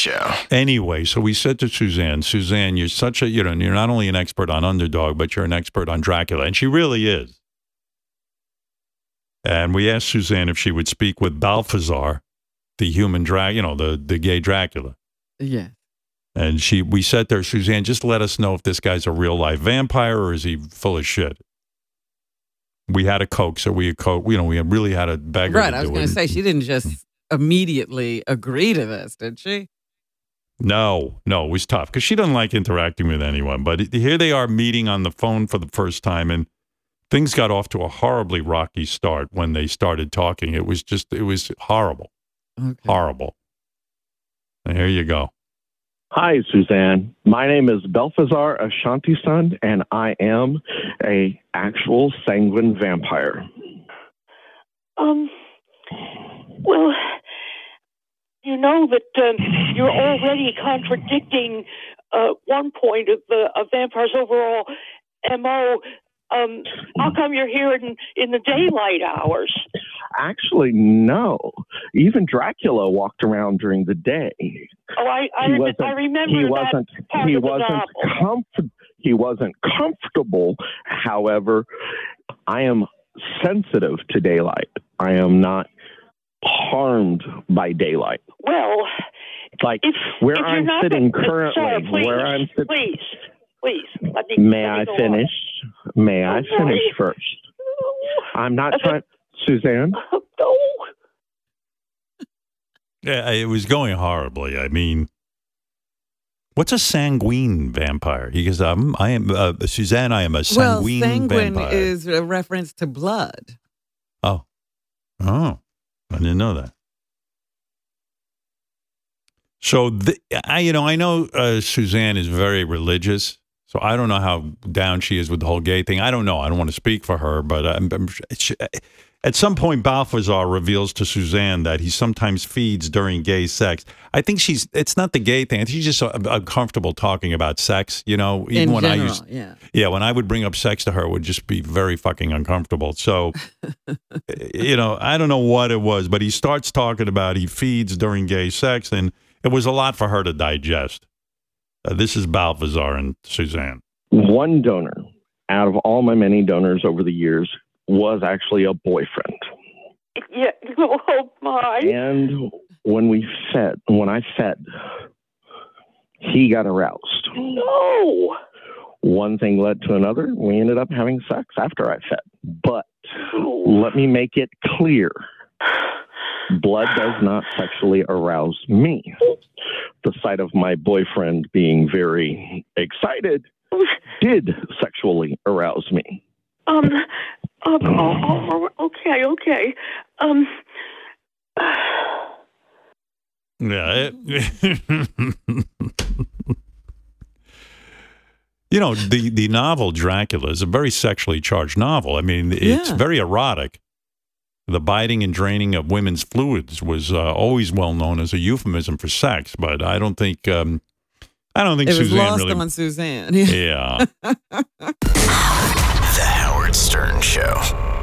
Show. Anyway, so we said to Suzanne, Suzanne, you're such a, you know, you're not only an expert on underdog, but you're an expert on Dracula. And she really is. And we asked Suzanne if she would speak with Balthazar, the human drag, you know, the, the gay Dracula. Yeah. And she, we said to her, Suzanne, just let us know if this guy's a real life vampire or is he full of shit. We had a coke, so we had coke. You know, we really had a bag. Right. I was going to say she didn't just immediately agree to this, did she? No, no, it was tough because she doesn't like interacting with anyone. But here they are meeting on the phone for the first time, and things got off to a horribly rocky start when they started talking. It was just, it was horrible, Okay. horrible. And here you go. Hi, Suzanne. My name is Balthazar Ashanti Sun, and I am a actual sanguine vampire. Um, well, you know that um, you're already contradicting uh, one point of the of vampire's overall mo. Um, how come you're here in, in the daylight hours? Actually, no. Even Dracula walked around during the day. Oh, I I, I remember he that wasn't part he wasn't comf- he wasn't comfortable however i am sensitive to daylight i am not harmed by daylight Well, like if where if i'm not sitting the- currently Sarah, please, where i'm sitting please, please, let me. may let me i go finish may i Oh, finish boy. first i'm not trying suzanne. No. Yeah, it was going horribly. I mean, what's a sanguine vampire? He goes, um, I am uh, Suzanne. I am a sanguine Well, sanguine sanguine vampire. is a reference to blood. oh, oh, I didn't know that. So, the, I, you know, I know uh, Suzanne is very religious. So I don't know how down she is with the whole gay thing. I don't know. I don't want to speak for her, but I'm, I'm, she, at some point, Balthazar reveals to Suzanne that he sometimes feeds during gay sex. I think she's. It's not the gay thing. She's just uh, uncomfortable talking about sex. You know, even in when general, I used, yeah. yeah, when I would bring up sex to her, it would just be very fucking uncomfortable. So, you know, I don't know what it was, but he starts talking about he feeds during gay sex, and it was a lot for her to digest. Uh, this is Balthazar and Suzanne. one donor out of all my many donors over the years was actually a boyfriend Yeah. Oh my. And when we fed, when I fed, he got aroused. No. One thing led to another. We ended up having sex after I fed. But let me make it clear blood does not sexually arouse me. The sight of my boyfriend being very excited did sexually arouse me. Um. Um. Oh, oh, okay. Okay. Um. Yeah. it- you know, the, the novel Dracula is a very sexually charged novel. I mean, it's Yeah. very erotic. The biting and draining of women's fluids was uh, always well known as a euphemism for sex, but I don't think um, I don't think It was Suzanne lost really. on Suzanne. yeah. The Howard Stern Show.